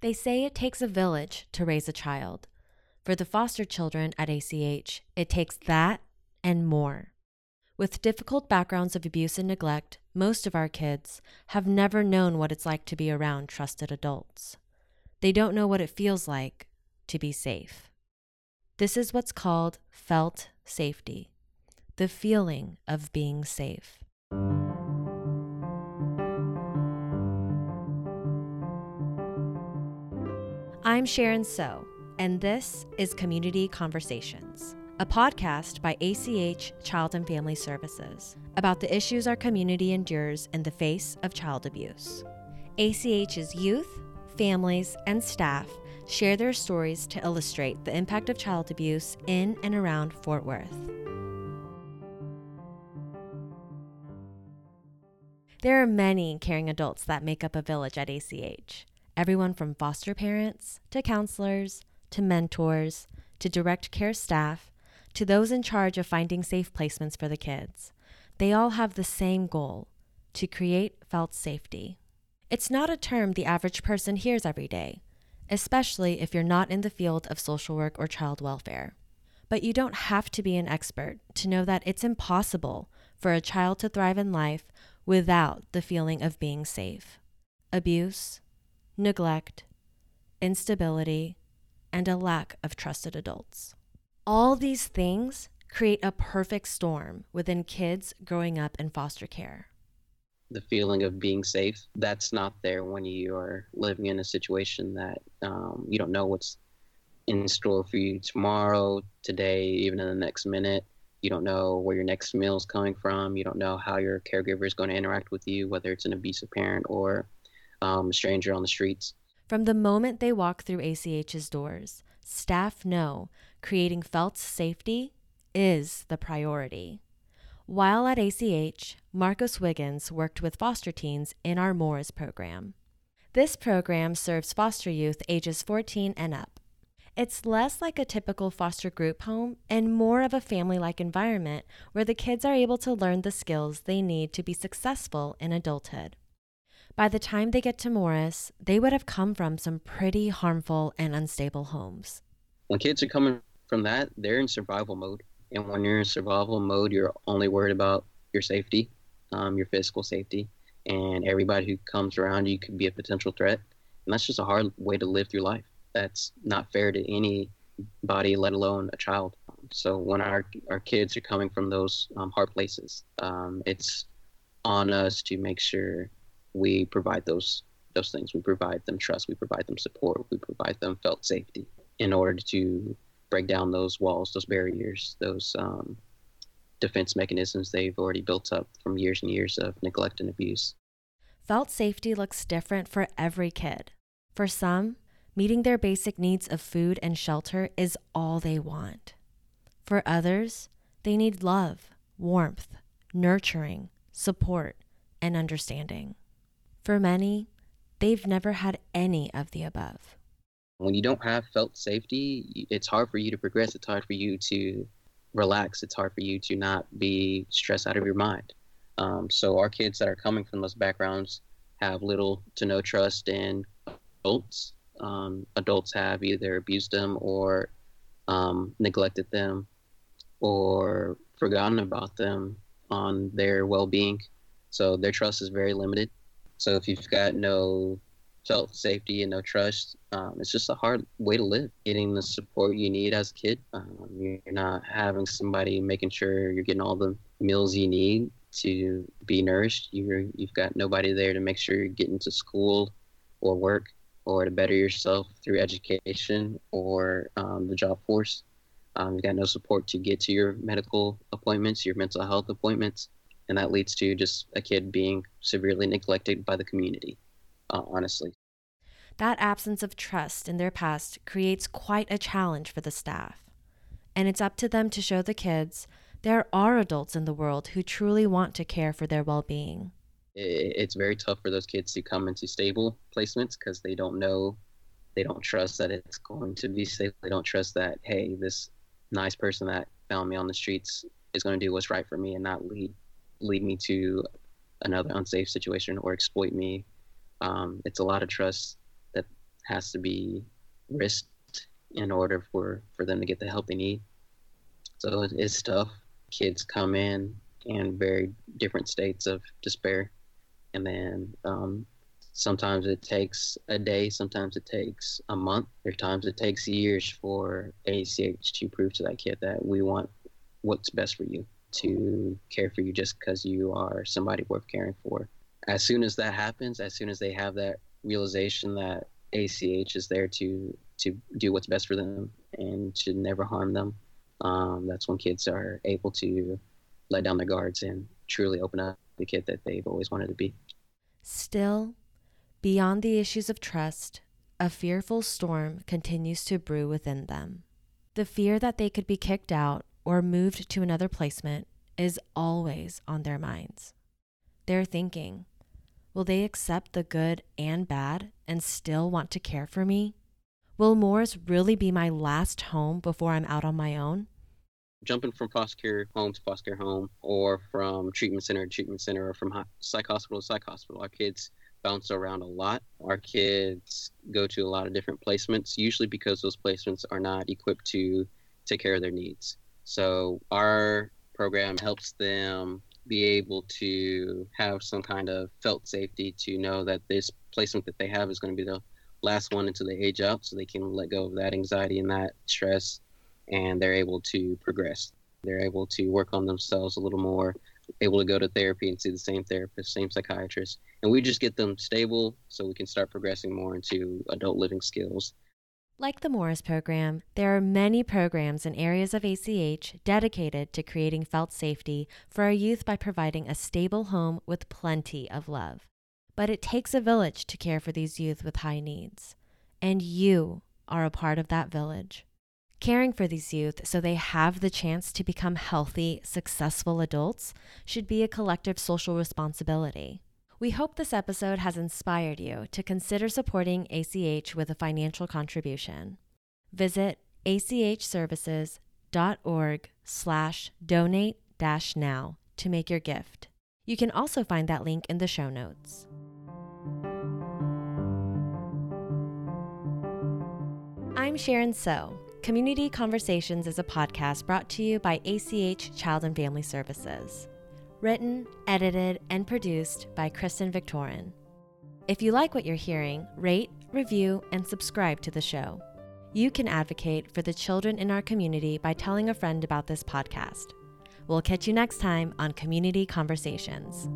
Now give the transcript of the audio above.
They say it takes a village to raise a child. For the foster children at ACH, it takes that and more. With difficult backgrounds of abuse and neglect, most of our kids have never known what it's like to be around trusted adults. They don't know what it feels like to be safe. This is what's called felt safety the feeling of being safe. I'm Sharon So, and this is Community Conversations, a podcast by ACH Child and Family Services about the issues our community endures in the face of child abuse. ACH's youth, families, and staff share their stories to illustrate the impact of child abuse in and around Fort Worth. There are many caring adults that make up a village at ACH everyone from foster parents to counselors to mentors to direct care staff to those in charge of finding safe placements for the kids. They all have the same goal to create felt safety. It's not a term the average person hears every day, especially if you're not in the field of social work or child welfare. But you don't have to be an expert to know that it's impossible for a child to thrive in life without the feeling of being safe. Abuse, neglect, instability, and a lack of trusted adults. All these things create a perfect storm within kids growing up in foster care. The feeling of being safe, that's not there when you are living in a situation that um, you don't know what's in store for you tomorrow, today, even in the next minute. You don't know where your next meal is coming from. You don't know how your caregiver is going to interact with you, whether it's an abusive parent or um, a stranger on the streets. From the moment they walk through ACH's doors, staff know creating felt safety is the priority. While at ACH, Marcos Wiggins worked with foster teens in our MORAS program. This program serves foster youth ages 14 and up. It's less like a typical foster group home and more of a family like environment where the kids are able to learn the skills they need to be successful in adulthood. By the time they get to Morris, they would have come from some pretty harmful and unstable homes. When kids are coming from that, they're in survival mode. And when you're in survival mode, you're only worried about your safety, um, your physical safety, and everybody who comes around you could be a potential threat. And that's just a hard way to live through life. That's not fair to anybody, let alone a child. So when our our kids are coming from those um, hard places, um, it's on us to make sure we provide those those things. We provide them trust. We provide them support. We provide them felt safety in order to break down those walls, those barriers, those um, defense mechanisms they've already built up from years and years of neglect and abuse. Felt safety looks different for every kid. For some, meeting their basic needs of food and shelter is all they want. For others, they need love, warmth, nurturing, support, and understanding. For many, they've never had any of the above. When you don't have felt safety, it's hard for you to progress. It's hard for you to relax. It's hard for you to not be stressed out of your mind. Um, so, our kids that are coming from those backgrounds have little to no trust in adults. Um, adults have either abused them or um, neglected them or forgotten about them on their well being. So, their trust is very limited. So if you've got no felt safety and no trust, um, it's just a hard way to live. Getting the support you need as a kid, um, you're not having somebody making sure you're getting all the meals you need to be nourished. You're you've got nobody there to make sure you're getting to school or work or to better yourself through education or um, the job force. Um, you've got no support to get to your medical appointments, your mental health appointments and that leads to just a kid being severely neglected by the community, uh, honestly. That absence of trust in their past creates quite a challenge for the staff. And it's up to them to show the kids there are adults in the world who truly want to care for their well being. It's very tough for those kids to come into stable placements because they don't know, they don't trust that it's going to be safe. They don't trust that, hey, this nice person that found me on the streets is going to do what's right for me and not lead lead me to another unsafe situation or exploit me. Um, it's a lot of trust that has to be risked in order for for them to get the help they need. So it's tough. Kids come in in very different states of despair, and then um, sometimes it takes a day, sometimes it takes a month. There are times it takes years for ACH to prove to that kid that we want what's best for you, to care for you just because you are somebody worth caring for. As soon as that happens, as soon as they have that realization that ACH is there to to do what's best for them and to never harm them, um, that's when kids are able to let down their guards and truly open up the kid that they've always wanted to be. Still, Beyond the issues of trust, a fearful storm continues to brew within them. The fear that they could be kicked out or moved to another placement is always on their minds. They're thinking, will they accept the good and bad and still want to care for me? Will Moores really be my last home before I'm out on my own? Jumping from foster care home to foster care home, or from treatment center to treatment center, or from psych hospital to psych hospital, our kids bounce around a lot. Our kids go to a lot of different placements, usually because those placements are not equipped to take care of their needs. So our program helps them be able to have some kind of felt safety to know that this placement that they have is going to be the last one until they age out so they can let go of that anxiety and that stress and they're able to progress. They're able to work on themselves a little more, able to go to therapy and see the same therapist, same psychiatrist, and we just get them stable so we can start progressing more into adult living skills. Like the Morris program, there are many programs in areas of ACH dedicated to creating felt safety for our youth by providing a stable home with plenty of love. But it takes a village to care for these youth with high needs, and you are a part of that village. Caring for these youth so they have the chance to become healthy, successful adults should be a collective social responsibility. We hope this episode has inspired you to consider supporting ACH with a financial contribution. Visit achservices.org slash donate dash now to make your gift. You can also find that link in the show notes. I'm Sharon So Community Conversations is a podcast brought to you by ACH Child and Family Services. Written, edited, and produced by Kristen Victorin. If you like what you're hearing, rate, review, and subscribe to the show. You can advocate for the children in our community by telling a friend about this podcast. We'll catch you next time on Community Conversations.